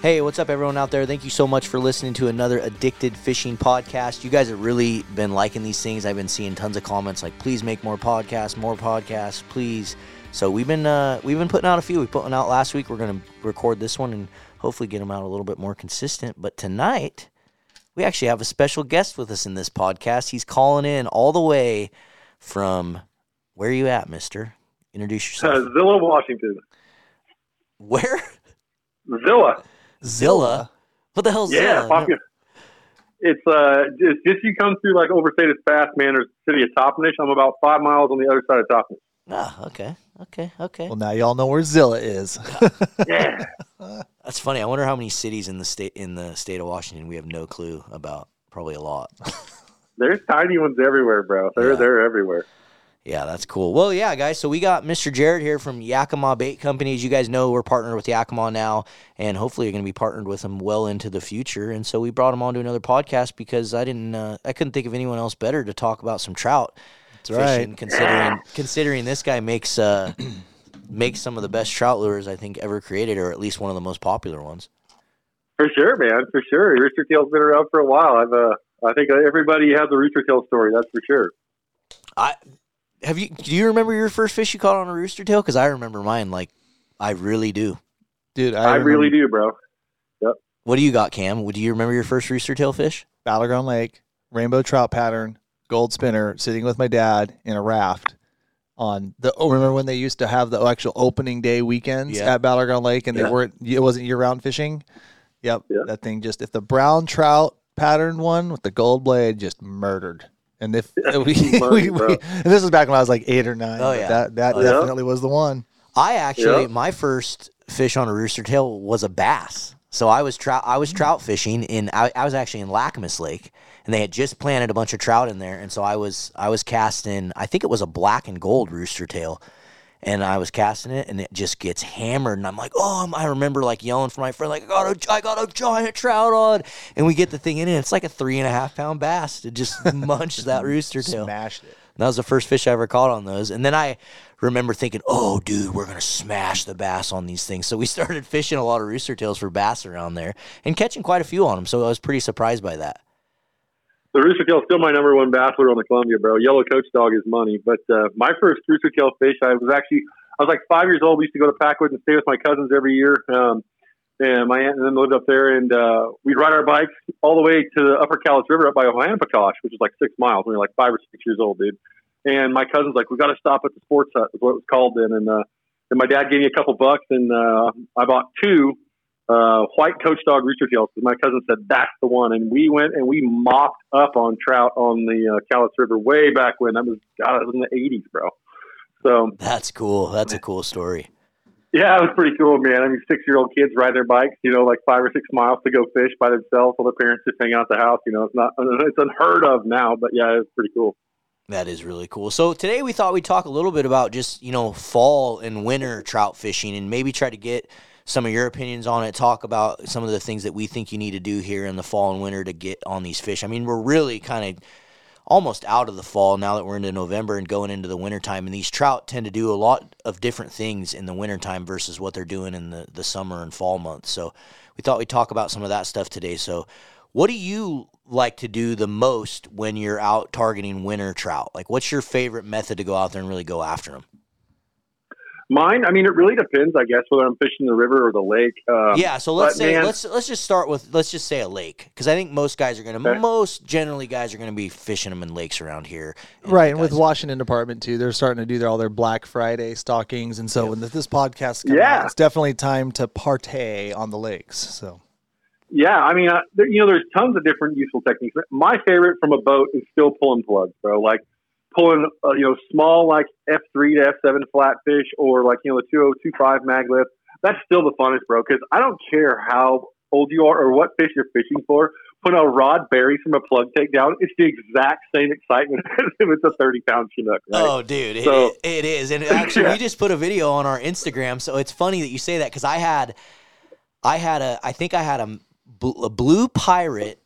Hey, what's up, everyone out there? Thank you so much for listening to another Addicted Fishing podcast. You guys have really been liking these things. I've been seeing tons of comments like, "Please make more podcasts, more podcasts, please." So we've been uh, we've been putting out a few. We put one out last week. We're gonna record this one and hopefully get them out a little bit more consistent. But tonight, we actually have a special guest with us in this podcast. He's calling in all the way from where are you at, Mister? Introduce Uh, yourself. Zillah, Washington. Where? Zillah. Zillah. What the hell's Yeah, Zillah? popular. It's uh, just, just you come through like overstated fast, man. There's the city of Toppenish. I'm about five miles on the other side of Toppenish. Ah, okay, okay, okay. Well, now y'all know where Zillah is. Yeah. That's funny. I wonder how many cities in the state in the state of Washington we have no clue about. Probably a lot. There's tiny ones everywhere, bro. They're Yeah. they're everywhere. Yeah, that's cool. Well, yeah, guys. So we got Mr. Jared here from Yakima Bait Company. As you guys know, we're partnered with Yakima now, and hopefully you're going to be partnered with them well into the future. And so we brought him on to another podcast because I didn't, uh, I couldn't think of anyone else better to talk about some trout That's right. fishing. Considering considering this guy makes uh makes some of the best trout lures I think ever created, or at least one of the most popular ones. For sure, man. For sure. Rooster Tail's been around for a while. I've uh, I think everybody has a Rooster Tail story. That's for sure. I have you. Do you remember your first fish you caught on a rooster tail? Because I remember mine. Like I really do. Dude, I, I, really do, bro. Yep. What do you got, Cam? Would you remember your first rooster tail fish? Battleground Lake, rainbow trout pattern, gold spinner, sitting with my dad in a raft on the. Oh, remember when they used to have the actual opening day weekends Yeah. at Battleground Lake, and Yeah. they weren't. It wasn't year round fishing. Yep, Yeah. that thing just if the brown trout pattern one with the gold blade just murdered. And if we, Money, we, we and this was back when I was like eight or nine. Oh, yeah. that that Oh, yeah. definitely was the one. I actually, Yeah. my first fish on a rooster tail was a bass. So I was trout. I was mm. trout fishing in. I, I was actually in Lacamas Lake, and they had just planted a bunch of trout in there. And so I was I was casting. I think it was a black and gold rooster tail, and I was casting it, and it just gets hammered. And I'm like, oh, I'm- I remember like yelling for my friend, like, I got a, I got a giant trout on, and we get the thing in, and it's like a three and a half pound bass. It just munched that rooster tail. Smashed it. That was the first fish I ever caught on those. And then I remember thinking, oh, dude, we're going to smash the bass on these things. So we started fishing a lot of rooster tails for bass around there and catching quite a few on them. So I was pretty surprised by that. The Rooster Tail's still my number one bass lure on the Columbia, bro. Yellow Coach Dog is money. But uh, my first Rooster Tail fish, I was actually, I was like five years old. We used to go to Packwood and stay with my cousins every year. Um, and my aunt and them lived up there, and uh, we'd ride our bikes all the way to the Upper Cowlitz River up by Ohanapecosh, which is like six miles. We were like five or six years old, dude. And my cousin's like, we got to stop at the sports hut, is what it was called then. And uh, and my dad gave me a couple bucks, and uh, I bought two uh, white coach dog rooster tails. My cousin said that's the one, and we went and we mopped up on trout on the uh, Cowlitz River way back when. That was God, it was in the '80s, bro. So That's cool. That's a cool story. yeah, it was pretty cool, man. I mean, six-year-old kids ride their bikes, you know, like five or six miles to go fish by themselves, while their parents just hang out at the house. You know, it's not it's unheard of now, but yeah, it's pretty cool. That is really cool. So today we thought we'd talk a little bit about just, you know, fall and winter trout fishing and maybe try to get some of your opinions on it, talk about some of the things that we think you need to do here in the fall and winter to get on these fish. I mean, we're really kind of almost out of the fall now that we're into November and going into the wintertime. And these trout tend to do a lot of different things in the wintertime versus what they're doing in the, the summer and fall months. So we thought we'd talk about some of that stuff today. So what do you like to do the most when you're out targeting winter trout? Like, what's your favorite method to go out there and really go after them? Mine, I mean, it really depends, I guess, whether I'm fishing the river or the lake. Um, yeah, so let's say man- let's let's just start with let's just say a lake because I think most guys are gonna Okay. most generally guys are gonna be fishing them in lakes around here. Right, and with Washington Department too, they're starting to do their, all their Black Friday stockings, and so when this podcast comes Yeah. out, it's definitely time to partay on the lakes. So Yeah, I mean, uh, there, you know, there's tons of different useful techniques. My favorite from a boat is still pulling plugs, bro. Like pulling, uh, you know, small like F3 to F7 flatfish or like, you know, the 2025 maglip. That's still the funnest, bro, because I don't care how old you are or what fish you're fishing for. When a rod buries from a plug takedown, it's the exact same excitement as if it's a 30 pound Chinook, right? Oh, dude, it, it is, and actually, Yeah. we just put a video on our Instagram. So it's funny that you say that because I had, I had a, I think I had a, bl- a blue pirate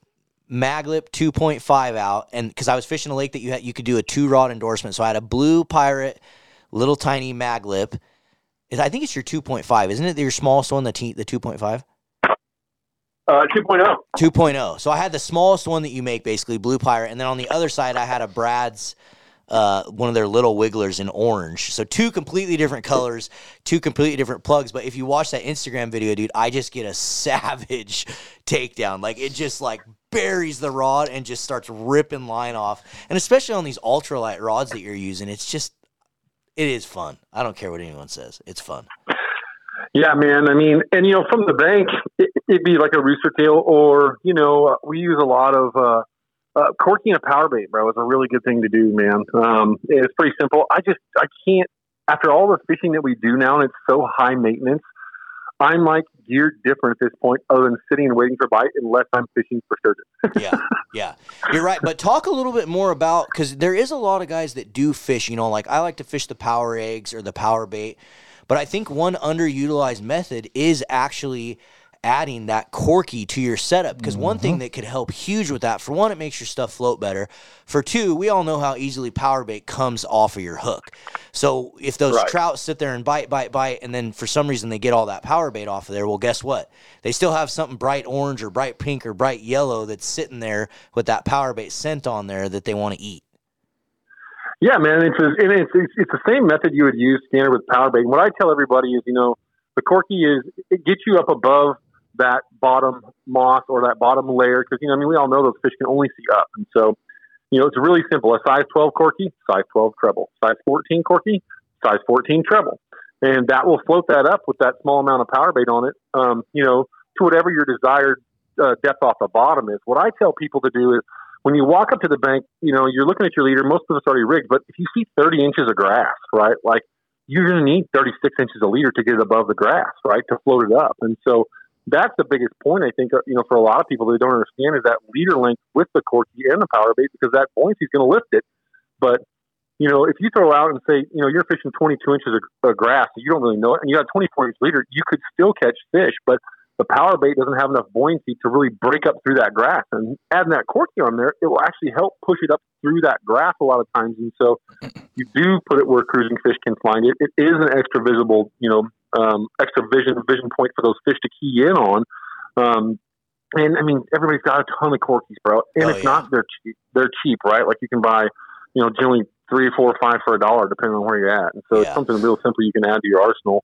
maglip 2.5 out, and because I was fishing a lake that you had, you could do a two rod endorsement. So I had a blue pirate, little tiny maglip. Is I think it's your 2.5, isn't it? Your smallest one, the t- the 2.5. Uh, 2.0. 2.0. So I had the smallest one that you make, basically blue pirate, and then on the other side I had a Brad's. Uh, one of their little wigglers in orange. So two completely different colors, two completely different plugs. But if you watch that Instagram video, dude, I just get a savage takedown. Like it just like buries the rod and just starts ripping line off. And especially on these ultralight rods that you're using, it's just it is fun. I don't care what anyone says. It's fun. Yeah, man. I mean, and you know, from the bank, it, would be like a rooster tail, or you know, we use a lot of uh, uh, corking a power bait, bro. Is a really good thing to do, man. Um, it's pretty simple. I just I can't. After all the fishing that we do now, and it's so high maintenance, I'm like geared different at this point, other than sitting and waiting for bite, unless I'm fishing for sturgeon. yeah, yeah, you're right. But talk a little bit more about because there is a lot of guys that do fish. You know, like I like to fish the power eggs or the power bait, but I think one underutilized method is actually adding that corky to your setup because mm-hmm. one thing mm-hmm. that could help huge with that for one it makes your stuff float better for two we all know how easily power bait comes off of your hook so if those right. trout sit there and bite bite bite and then for some reason they get all that power bait off of there well guess what they still have something bright orange or bright pink or bright yellow that's sitting there with that power bait scent on there that they want to eat yeah, man, it's, a, it's, it's it's the same method you would use standard with power bait. And what I tell everybody is, you know, the corky is it gets you up above that bottom moss or that bottom layer because you know I mean we all know those fish can only see up, and so you know it's really simple. A size 12 corky, size 12 treble, size 14 corky, size 14 treble, and that will float that up with that small amount of power bait on it. Um, you know to whatever your desired uh, depth off the bottom is. What I tell people to do is when you walk up to the bank, you know you're looking at your leader. Most of us already rigged, but if you see 30 inches of grass, right, like you're going to need 36 inches of leader to get it above the grass, right, to float it up, and so that's the biggest point I think uh, you know for a lot of people they don't understand is that leader length with the corky and the power bait because that buoyancy is going to lift it. But you know if you throw out and say you know you're fishing 22 inches of, of grass, you don't really know it, and you got 24 inch leader, you could still catch fish, but the power bait doesn't have enough buoyancy to really break up through that grass. And adding that corky on there, it will actually help push it up through that grass a lot of times. And so you do put it where cruising fish can find it. It is an extra visible, you know, um, extra vision vision point for those fish to key in on. Um, and I mean, everybody's got a ton of corkies, bro. And oh, if yeah. not, they're cheap. They're cheap, right? Like you can buy, you know, generally three, four, five for a dollar, depending on where you're at. And so yeah. it's something real simple you can add to your arsenal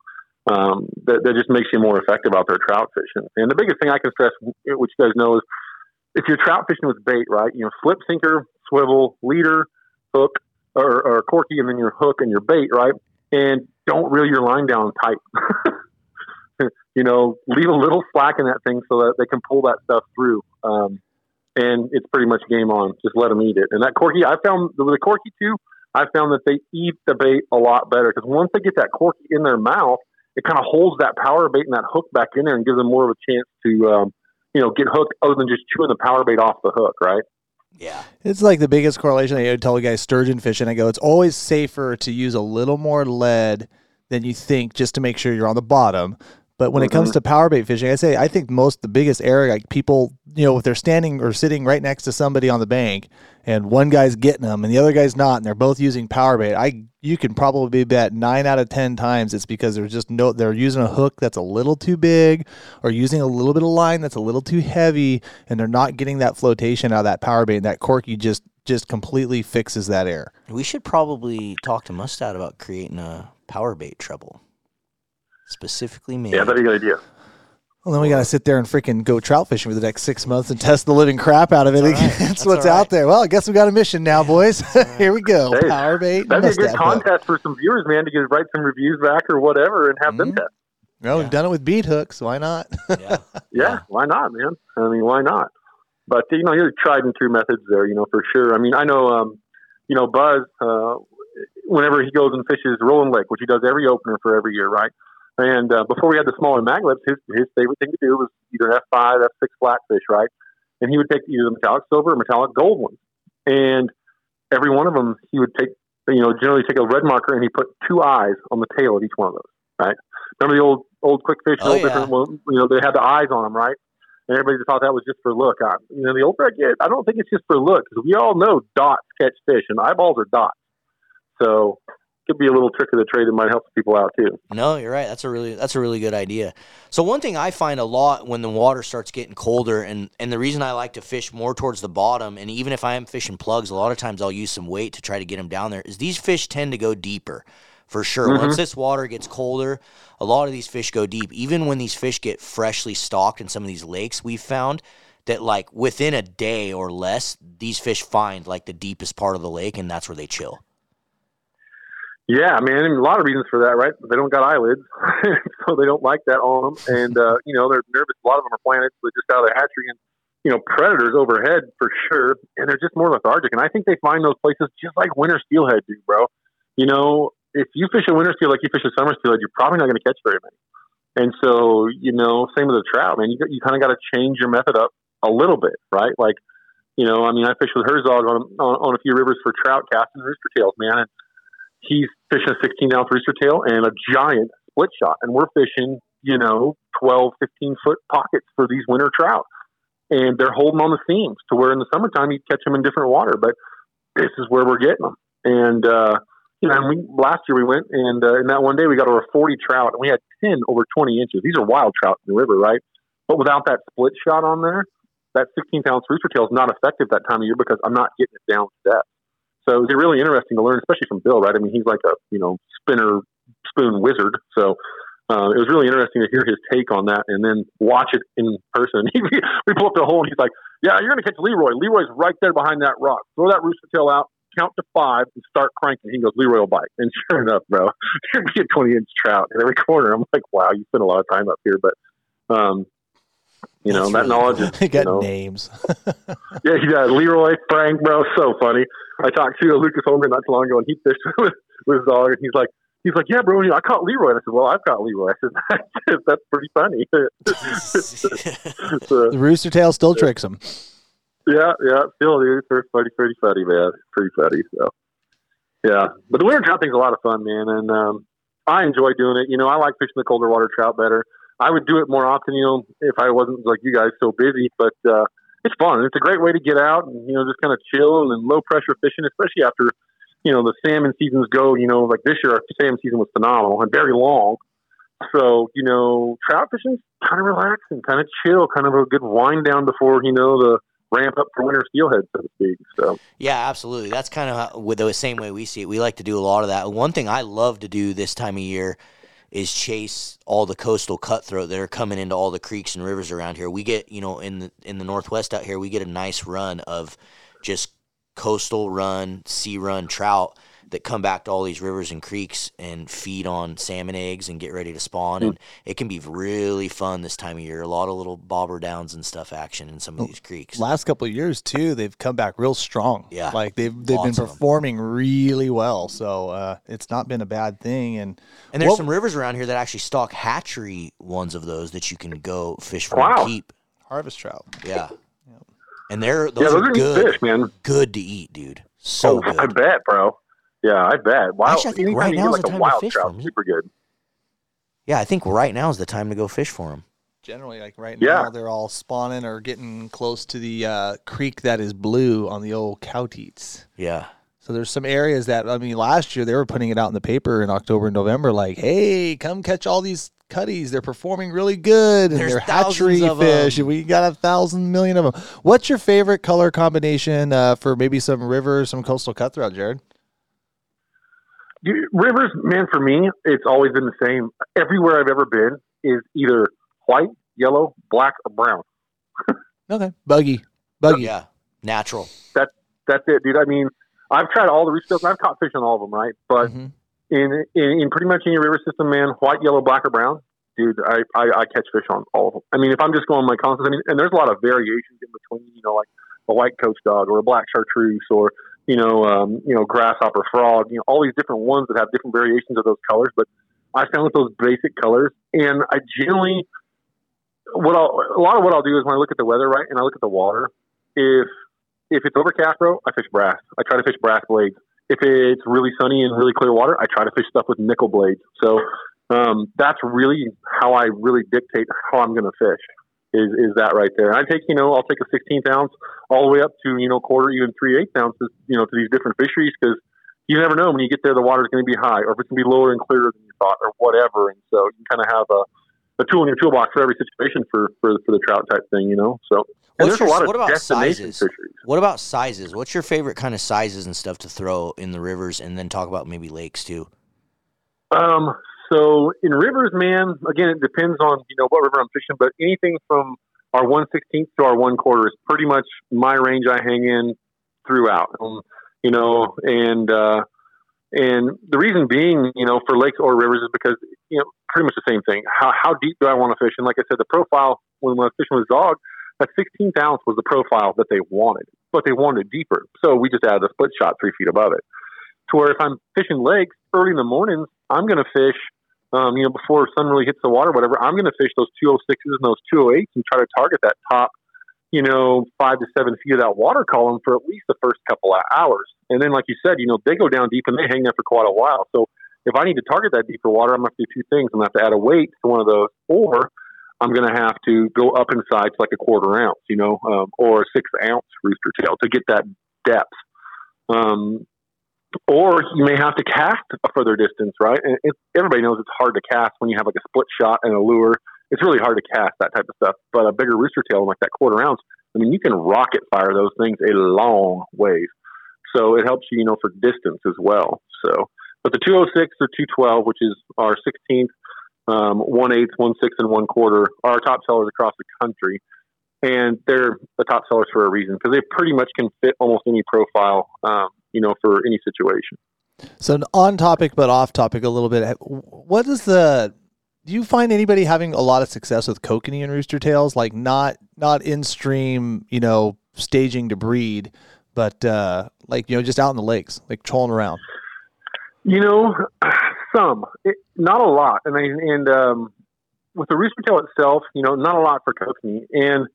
um, that, that just makes you more effective out there trout fishing. And the biggest thing I can stress, which you guys know, is if you're trout fishing with bait, right? You know, slip sinker, swivel, leader, hook, or, or corky, and then your hook and your bait, right? And don't reel your line down tight. you know, leave a little slack in that thing so that they can pull that stuff through. Um, and it's pretty much game on. Just let them eat it. And that corky, I found with the corky too, I found that they eat the bait a lot better because once they get that corky in their mouth, it kind of holds that power bait and that hook back in there and gives them more of a chance to, um, you know, get hooked other than just chewing the power bait off the hook, right? Yeah. It's like the biggest correlation I tell you guys sturgeon fishing. I go, it's always safer to use a little more lead than you think just to make sure you're on the bottom. But when mm-hmm. it comes mm-hmm. to power bait fishing, I say I think most the biggest error like people, you know, if they're standing or sitting right next to somebody on the bank and one guy's getting them and the other guy's not and they're both using power bait, I you can probably bet 9 out of 10 times it's because there's just no they're using a hook that's a little too big or using a little bit of line that's a little too heavy and they're not getting that flotation out of that power bait and that corky just just completely fixes that error. We should probably talk to Mustad about creating a power bait treble specifically made. Yeah, that'd be a good idea. Well, then we got to sit there and freaking go trout fishing for the next six months and test the living crap out of it. That's, right. That's what's right. out there. Well, I guess we got a mission now, boys. Here we go. Hey, Power bait. That'd be a good contest for some viewers, man, to get write some reviews back or whatever and have mm-hmm. them test. Well, yeah. we've done it with bead hooks. Why not? yeah. yeah, why not, man? I mean, why not? But you know, you're tried and true methods there. You know, for sure. I mean, I know, um, you know, Buzz. Uh, whenever he goes and fishes Rowland Lake, which he does every opener for every year, right? And uh, before we had the smaller maglips, his, his favorite thing to do was either F5, F6 flatfish, right? And he would take either the metallic silver or metallic gold ones. And every one of them, he would take, you know, generally take a red marker and he put two eyes on the tail of each one of those, right? Remember the old old Kwikfish, oh, old yeah. different you know, they had the eyes on them, right? And everybody thought that was just for look. I, you know, the older I get, I don't think it's just for look because we all know dots catch fish and eyeballs are dots. So could be a little trick of the trade that might help people out too. No, you're right. That's a really that's a really good idea. So one thing I find a lot when the water starts getting colder, and and the reason I like to fish more towards the bottom, and even if I am fishing plugs, a lot of times I'll use some weight to try to get them down there. Is these fish tend to go deeper, for sure. Mm-hmm. Once this water gets colder, a lot of these fish go deep. Even when these fish get freshly stocked in some of these lakes, we've found that like within a day or less, these fish find like the deepest part of the lake, and that's where they chill. Yeah, man, a lot of reasons for that, right? They don't got eyelids, so they don't like that on them, and uh, you know they're nervous. A lot of them are planted with just out of the hatchery, and you know predators overhead for sure, and they're just more lethargic. And I think they find those places just like winter steelhead do, bro. You know, if you fish a winter steel like you fish a summer steelhead, you're probably not going to catch very many. And so, you know, same with the trout, man. You you kind of got to change your method up a little bit, right? Like, you know, I mean, I fished with Herzog on, on on a few rivers for trout casting rooster tails, man. And he's fishing a 16 ounce rooster tail and a giant split shot. And we're fishing, you know, 12, 15 foot pockets for these winter trout. And they're holding on the seams to where in the summertime you catch them in different water. But this is where we're getting them. And, uh, you know, and we, last year we went and uh, in that one day we got over 40 trout and we had 10 over 20 inches. These are wild trout in the river, right? But without that split shot on there, that 16 ounce rooster tail is not effective that time of year because I'm not getting it down to depth. So it was really interesting to learn, especially from Bill, right? I mean, he's like a, you know, spinner spoon wizard. So uh, it was really interesting to hear his take on that and then watch it in person. we pull up the hole and he's like, yeah, you're going to catch Leroy. Leroy's right there behind that rock. Throw that rooster tail out, count to five, and start cranking. He goes, Leroy will bite. And sure enough, bro, to get 20 inch trout in every corner. I'm like, wow, you spent a lot of time up here. But um, you know, That's that knowledge. Is, he got you know, names. yeah, he got Leroy, Frank, bro. So funny. I talked to Lucas Holmgren not too long ago, and he fished with, with his dog, and he's like, he's like, yeah, bro, I caught Leroy. And I said, well, I've got Leroy. I said, that's pretty funny. so, the rooster tail still yeah. tricks him. Yeah, yeah, still, dude. It's pretty, pretty funny, man. Pretty funny. So, yeah, but the winter trout thing's a lot of fun, man, and um, I enjoy doing it. You know, I like fishing the colder water trout better. I would do it more often, you know, if I wasn't like you guys so busy. But uh, it's fun. It's a great way to get out and you know just kind of chill and low pressure fishing, especially after you know the salmon seasons go. You know, like this year our salmon season was phenomenal and very long. So you know, trout fishing kind of relaxing, kind of chill, kind of a good wind down before you know the ramp up for winter steelhead, so to speak. So yeah, absolutely. That's kind of how, with the same way we see it. We like to do a lot of that. One thing I love to do this time of year is chase all the coastal cutthroat that are coming into all the creeks and rivers around here. We get, you know, in the in the northwest out here, we get a nice run of just coastal run, sea run trout that come back to all these rivers and creeks and feed on salmon eggs and get ready to spawn. Mm. And it can be really fun this time of year. A lot of little bobber downs and stuff action in some of these creeks. Last couple of years too, they've come back real strong. Yeah, like they've they've Lots been performing really well. So uh, it's not been a bad thing. And and there's some rivers around here that actually stock hatchery ones of those that you can go fish for wow. and keep. Harvest trout. Yeah. And they're those, yeah, those are, are good, fish, man. Good to eat, dude. So oh, good. I bet, bro. Yeah, I bet. Wow. Actually, I think right now is like the time to fish trout, for them. Super good. Yeah, I think right now is the time to go fish for them. Generally, like right yeah. now, they're all spawning or getting close to the uh, creek that is blue on the old Cowteats. Yeah. So there's some areas that I mean, last year they were putting it out in the paper in October and November, like, "Hey, come catch all these cutties. They're performing really good, and There's they're hatchery fish. And we got a thousand million of them. What's your favorite color combination uh, for maybe some river, some coastal cutthroat, Jared? Rivers, man, for me, it's always been the same. Everywhere I've ever been is either white, yellow, black, or brown. okay, buggy, buggy, yeah, natural. That's that's it, dude. I mean, I've tried all the reef I've caught fish on all of them, right? But mm-hmm. in, in, in pretty much any river system, man, white, yellow, black, or brown, dude, I, I I catch fish on all of them. I mean, if I'm just going my constants, I mean, and there's a lot of variations in between. You know, like a white coach dog or a black chartreuse or you know, um, you know, grasshopper, frog, you know, all these different ones that have different variations of those colors. But I found with those basic colors, and I generally, what I'll, a lot of what I'll do is when I look at the weather, right, and I look at the water, if if it's overcast, bro, I fish brass. I try to fish brass blades. If it's really sunny and really clear water, I try to fish stuff with nickel blades. So um, that's really how I really dictate how I'm going to fish is is that right there. I take you know I'll take a 16th ounce all the way up to you know quarter even three three eighth ounces you know to these different fisheries because you never know when you get there, the water's going to be high, or if it's going to be lower and clearer than you thought, or whatever. And so you kind of have a, a tool in your toolbox for every situation for, for, for the trout type thing, you know? So, and there's your, a lot what of about sizes? fisheries. What about sizes? What's your favorite kind of sizes and stuff to throw in the rivers, and then talk about maybe lakes too? Um, so in rivers, man, again, it depends on, you know, what river I'm fishing, but anything from our 116th to our one quarter is pretty much my range I hang in throughout. Um, you know, and, uh, and the reason being, you know, for lakes or rivers is because, you know, pretty much the same thing. How, how deep do I want to fish? And like I said, the profile when, I was fishing with dog, that 16th ounce was the profile that they wanted, but they wanted deeper. So we just added a split shot three feet above it. To where if I'm fishing lakes early in the mornings, I'm going to fish, um, you know, before sun really hits the water, whatever. I'm going to fish those 206s and those 208s and try to target that top, you know, five to seven feet of that water column for at least the first couple of hours. And then, like you said, you know, they go down deep and they hang there for quite a while. So if I need to target that deeper water, I'm going to do two things. I'm going to have to add a weight to one of those, or I'm going to have to go up in size like a quarter ounce, you know, um, or a six ounce rooster tail to get that depth. Um, or you may have to cast a further distance, right? And everybody knows it's hard to cast when you have like a split shot and a lure. It's really hard to cast that type of stuff. But a bigger rooster tail like that quarter ounce, I mean, you can rocket fire those things a long ways. So it helps you, you know, for distance as well. So, but the 206 or 212, which is our 16th, um, one eighth, one sixth, and one quarter, are our top sellers across the country. And they're the top sellers for a reason because they pretty much can fit almost any profile, um, you know, for any situation. So on topic but off topic a little bit. What is the? Do you find anybody having a lot of success with kokanee and rooster tails? Like not not in stream, you know, staging to breed, but uh, like you know, just out in the lakes, like trolling around. You know, some, it, not a lot, I mean, and um, with the rooster tail itself, you know, not a lot for kokanee, and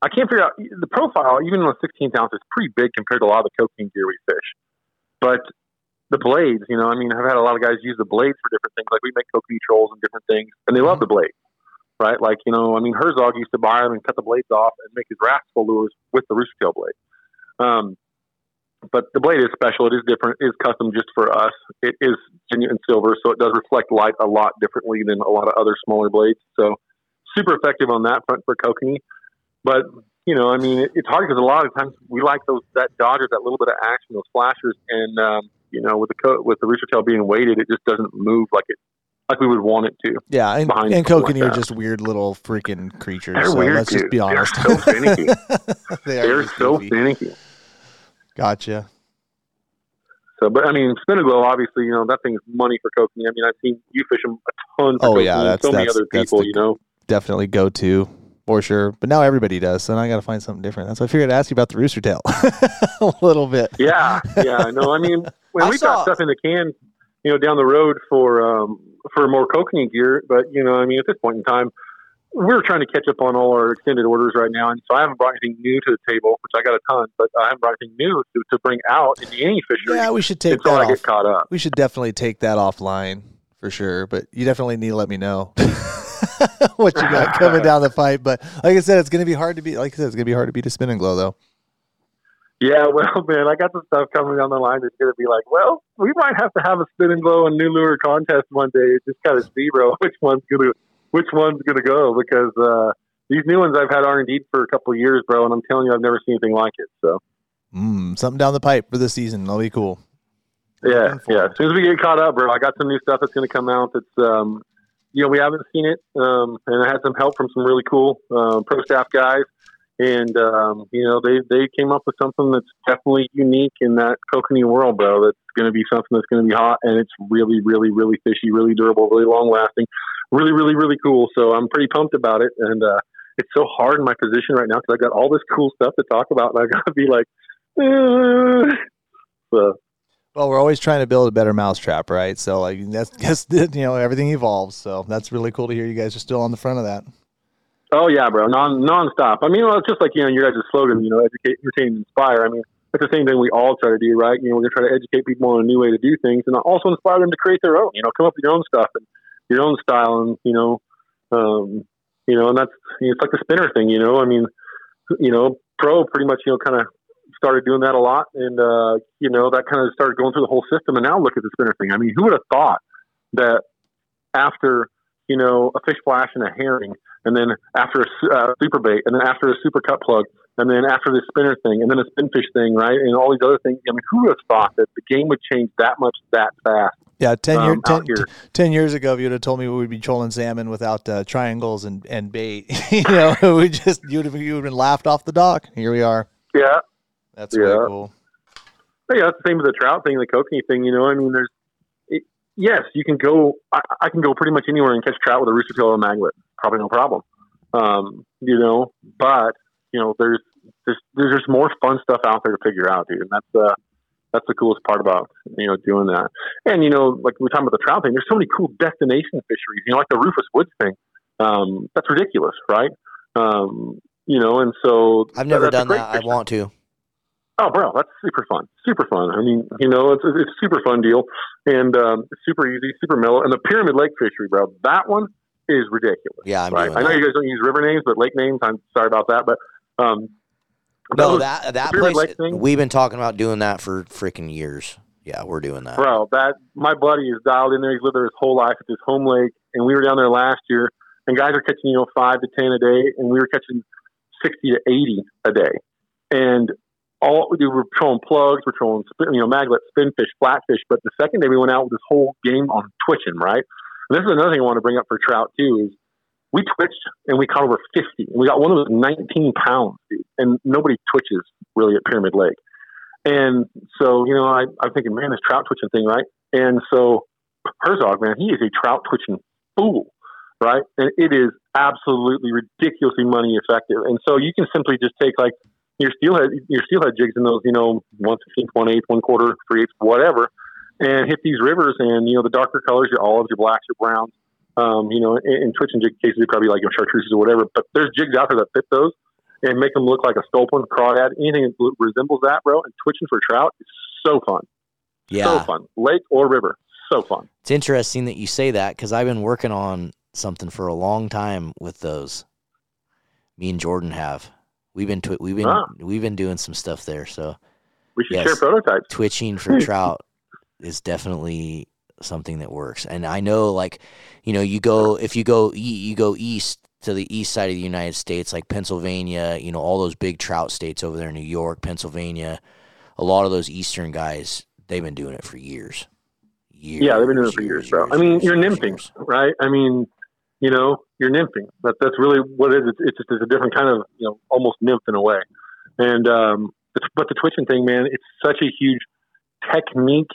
I can't figure out the profile. Even on 16 ounce, is pretty big compared to a lot of the kokanee gear we fish. But the blades, you know, I mean, I've had a lot of guys use the blades for different things. Like we make kokanee trolls and different things, and they love the blades, right? Like you know, I mean, Herzog used to buy them and cut the blades off and make his rascal lures with the rooster tail blade. Um, but the blade is special. It is different. It is custom just for us. It is genuine silver, so it does reflect light a lot differently than a lot of other smaller blades. So super effective on that front for kokanee. But you know, I mean, it, it's hard because a lot of times we like those that dodger, that little bit of action, those flashers, and um, you know, with the co- with the rooster tail being weighted, it just doesn't move like it like we would want it to. Yeah, and, and something like kokanee are just weird little freaking creatures. They're so weird, let's just be honest. They're so finicky. they are They're so goofy. finicky. Gotcha. So, but I mean, spin obviously, you know, that thing's money for kokanee. I mean, I've seen you fish them a ton for Oh, kokanee, yeah, and that's- so many that's- other people, you know. Definitely go to for sure. But now everybody does, so now I got to find something different. That's why I figured I'd ask you about the rooster tail a little bit. Yeah, yeah, I know. I mean, when I we've saw- got stuff in the can, you know, down the road for um, for more kokanee gear, but you know, I mean, at this point in time, we're trying to catch up on all our extended orders right now, and so I haven't brought anything new to the table, which I got a ton, but I haven't brought anything new to, to bring out into any fishery Yeah, we should take that I get off. caught up. We should definitely take that offline for sure. But you definitely need to let me know what you got coming down the pipe. But like I said, it's going to be hard to be. Like I said, it's going to be hard to beat a spin and glow though. Yeah, well, man, I got some stuff coming down the line that's going to be like, well, we might have to have a spin and glow and new lure contest one day. It's just kind of see, bro, which one's going to which one's going to go because uh, these new ones I've had R and D for a couple of years, bro, and I'm telling you, I've never seen anything like it. So Mm, something down the pipe for the season. That'll be cool. yeah, yeah. As soon as we get caught up, bro, I got some new stuff that's going to come out. That's um, you know, we haven't seen it, um, and I had some help from some really cool uh, pro staff guys. And um, you know they they came up with something that's definitely unique in that kokanee world, bro. That's going to be something that's going to be hot, and it's really, really, really fishy, really durable, really long lasting, really, really, really cool. So I'm pretty pumped about it, and uh, it's so hard in my position right now because I got all this cool stuff to talk about, and I got to be like, eh. so Well, we're always trying to build a better mousetrap, right? So like that's that's you know everything evolves. So that's really cool to hear you guys are still on the front of that. Oh yeah, bro, non nonstop. I mean, well, it's just like you know your guys' slogan, you know, educate, entertain, inspire. I mean, it's the same thing we all try to do, right? You know, we're gonna try to educate people on a new way to do things, and also inspire them to create their own. You know, come up with your own stuff and your own style, and you know, um, you know, and that's you know, it's like the spinner thing. You know, I mean, you know, pro pretty much you know kind of started doing that a lot, and uh, you know that kind of started going through the whole system. And now look at the spinner thing. I mean, who would have thought that after you know a fish flash and a herring, and then after a uh, super bait, and then after a super cut plug, and then after the spinner thing, and then a spinfish thing, right, and all these other things. I mean, who would have thought that the game would change that much that fast? Yeah, 10, year, um, out 10, here. 10 years ago, if you'd have told me we would be trolling salmon without uh, triangles and, and bait, you know, we just you'd have, you would have been laughed off the dock. Here we are. Yeah, That's really Yeah. cool. But yeah, it's the same with the trout thing, the kokanee thing. You know, I mean, there's it, yes, you can go. I, I can go pretty much anywhere and catch trout with a rooster tail or a maglip, probably no problem. Um, you know, but you know, there's there's there's just more fun stuff out there to figure out, dude, and that's uh that's the coolest part about you know doing that. And you know, like we're talking about the trout thing, there's so many cool destination fisheries. You know, like the Rufus Woods thing. Um, that's ridiculous, right? Um, you know, and so I've never that's done that. I want to. Oh, bro, that's super fun. Super fun. I mean, you know, it's it's a super fun deal, and um, super easy, super mellow. And the Pyramid Lake fishery, bro, that one is ridiculous. Yeah, I'm right. I know that. you guys don't use river names, but lake names. I'm sorry about that, but um, No, that that place. Lake thing? We've been talking about doing that for freaking years. Yeah, we're doing that. bro, that my buddy is dialed in there. He's lived there his whole life. It's his home lake, and we were down there last year, and guys are catching you know five to ten a day, and we were catching sixty to eighty a day, and all we do we're trolling plugs, we're trolling you know maglip, spinfish, flatfish. But the second day we went out with this whole game on twitching, right? And this is another thing I want to bring up for trout too is we twitched and we caught over fifty, and we got one of those nineteen pounds, dude, and nobody twitches really at Pyramid Lake. And so, you know, I, I'm thinking, man, this trout twitching thing, right? And so Herzog, man, he is a trout twitching fool, right? And it is absolutely ridiculously money effective. And so you can simply just take like your steelhead, your steelhead jigs in those, you know, one fifteenth, one eighth, one quarter, three eighths, whatever, and hit these rivers. And you know, the darker colors, your olives, your blacks, your browns. Um, you know, in, in twitching jig cases, it'd probably like your chartreuses or whatever. But there's jigs out there that fit those and make them look like a sculpin, crawdad, anything that resembles that, bro. And twitching for trout is so fun. Yeah, So fun. Lake or river. So fun. it's interesting that you say that because I've been working on something for a long time with those. Me and Jordan have. We've been twi- we've been Ah. we've been doing some stuff there. So We should Yes. share prototypes. twitching for trout is definitely something that works. And I know, like, you know, you go if you go you go east to the east side of the United States, like Pennsylvania, you know, all those big trout states over there, New York, Pennsylvania, a lot of those eastern guys, they've been doing it for years. Years, Yeah, they've been doing it for years, bro. I mean, you're years, nymphing, years. right? I mean, you know, you're nymphing. That, that's really what it is. It's, just it's a different kind of, you know, almost nymph in a way. And, um, but the twitching thing, man, it's such a huge technique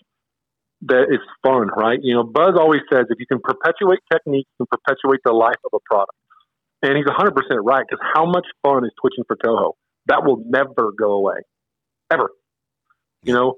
that is fun, right? You know, Buzz always says if you can perpetuate technique, you can perpetuate the life of a product. And he's 100% right because how much fun is twitching for coho? That will never go away, ever. You know,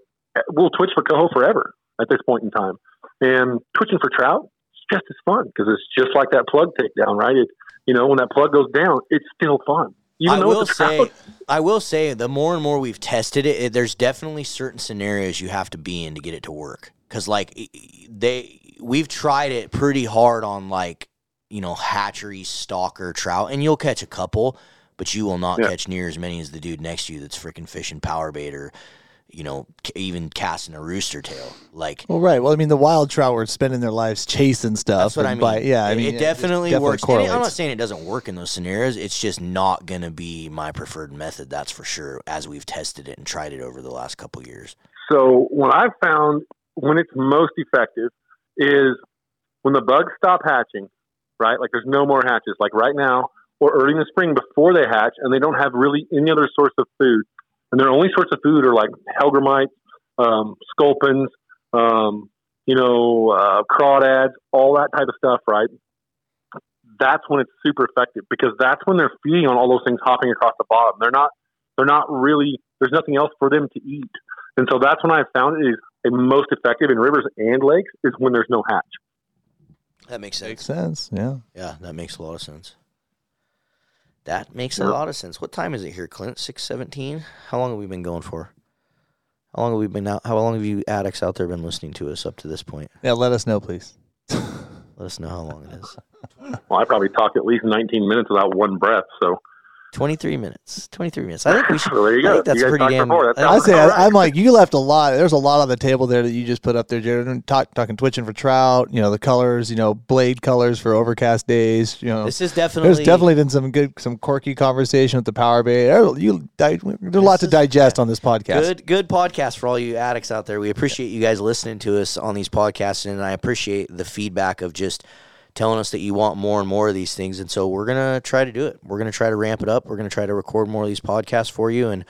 we'll twitch for coho forever at this point in time. And twitching for trout, just as fun because it's just like that plug takedown, right? It, you know, when that plug goes down, it's still fun. Even I will say. I will say, the more and more we've tested it, it, there's definitely certain scenarios you have to be in to get it to work. Because like they, we've tried it pretty hard on like you know hatchery stalker trout, and you'll catch a couple, but you will not Yeah. catch near as many as the dude next to you that's freaking fishing power bait or you know even casting a rooster tail. Like Well, right. Well, I mean, the wild trout were spending their lives chasing stuff. That's what I mean. by- yeah, I It- mean, it, just definitely, works. And I'm not saying it doesn't work in those scenarios. It's just not going to be my preferred method. That's for sure. As we've tested it and tried it over the last couple years. So what I've found when it's most effective is when the bugs stop hatching, right? Like there's no more hatches, like right now or early in the spring before they hatch, and they don't have really any other source of food. And their only sorts of food are like hellgrammites, um, sculpins, um, you know, uh, crawdads, all that type of stuff, right? That's when it's super effective because that's when they're feeding on all those things hopping across the bottom. They're not, they're not really. There's nothing else for them to eat. And so that's when I found it is most effective in rivers and lakes is when there's no hatch. That makes sense. Makes sense. Yeah. Yeah, that makes a lot of sense. That makes a lot of sense. What time is it here, Clint? Six seventeen. How long have we been going for? How long have we been out? How long have you addicts out there been listening to us up to this point? Yeah. Let us know, please. Let us know how long it is. Well, I probably talked at least 19 minutes without one breath. So 23 minutes. 23 minutes. I think we should. Well, there you I think that's You pretty talked damn. before. That I I say all right. I'm like you left a lot. There's a lot on the table there that you just put up there, Jared. Talk, talking twitching for trout. You know the colors. You know blade colors for overcast days. You know This is definitely. there's definitely been some good, some quirky conversation with the power bait. There- You, there's a lot to is- digest on this podcast. Good, good podcast for all you addicts out there. We appreciate you guys listening to us on these podcasts, and I appreciate the feedback of just telling us that you want more and more of these things. And so we're gonna try to do it. We're gonna try to ramp it up. We're gonna try to record more of these podcasts for you, and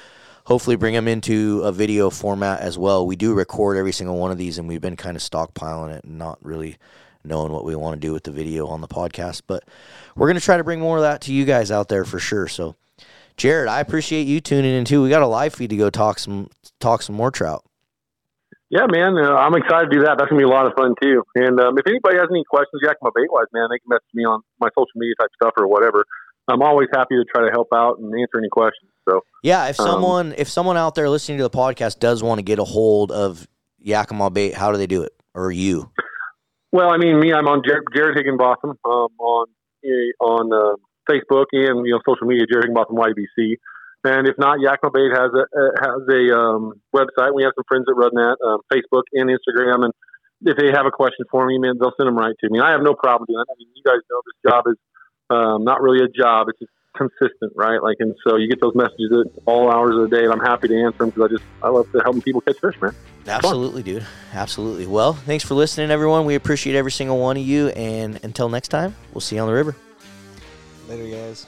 hopefully bring them into a video format as well. We do record every single one of these, and we've been kind of stockpiling it and not really knowing what we want to do with the video on the podcast. But we're gonna try to bring more of that to you guys out there for sure. So. Jared, I appreciate you tuning in too. We got a live feed to go talk some talk some more trout. Yeah, man, uh, I'm excited to do that. That's gonna be a lot of fun too. And um, if anybody has any questions, Yakima Bait Wise, man, they can message me on my social media type stuff or whatever. I'm always happy to try to help out and answer any questions. So Yeah, if Um, someone if someone out there listening to the podcast does want to get a hold of Yakima Bait, how do they do it? Or you? Well, I mean, me, I'm on Jared, Jared Higginbotham um, on eh, on uh, Facebook and you know social media, Jared Higginbotham YBC. And if not, Yakima Bait has a uh, has a um, website. We have some friends that run that, um, Facebook and Instagram. And if they have a question for me, man, they'll send them right to me. I have no problem doing that. I mean, you guys know this job is um, not really a job; it's just consistent, right? Like, and so you get those messages at all hours of the day, and I'm happy to answer them because I just I love to helping people catch fish, man. Absolutely, dude. Absolutely. Well, thanks for listening, everyone. We appreciate every single one of you. And until next time, we'll see you on the river. Later, guys.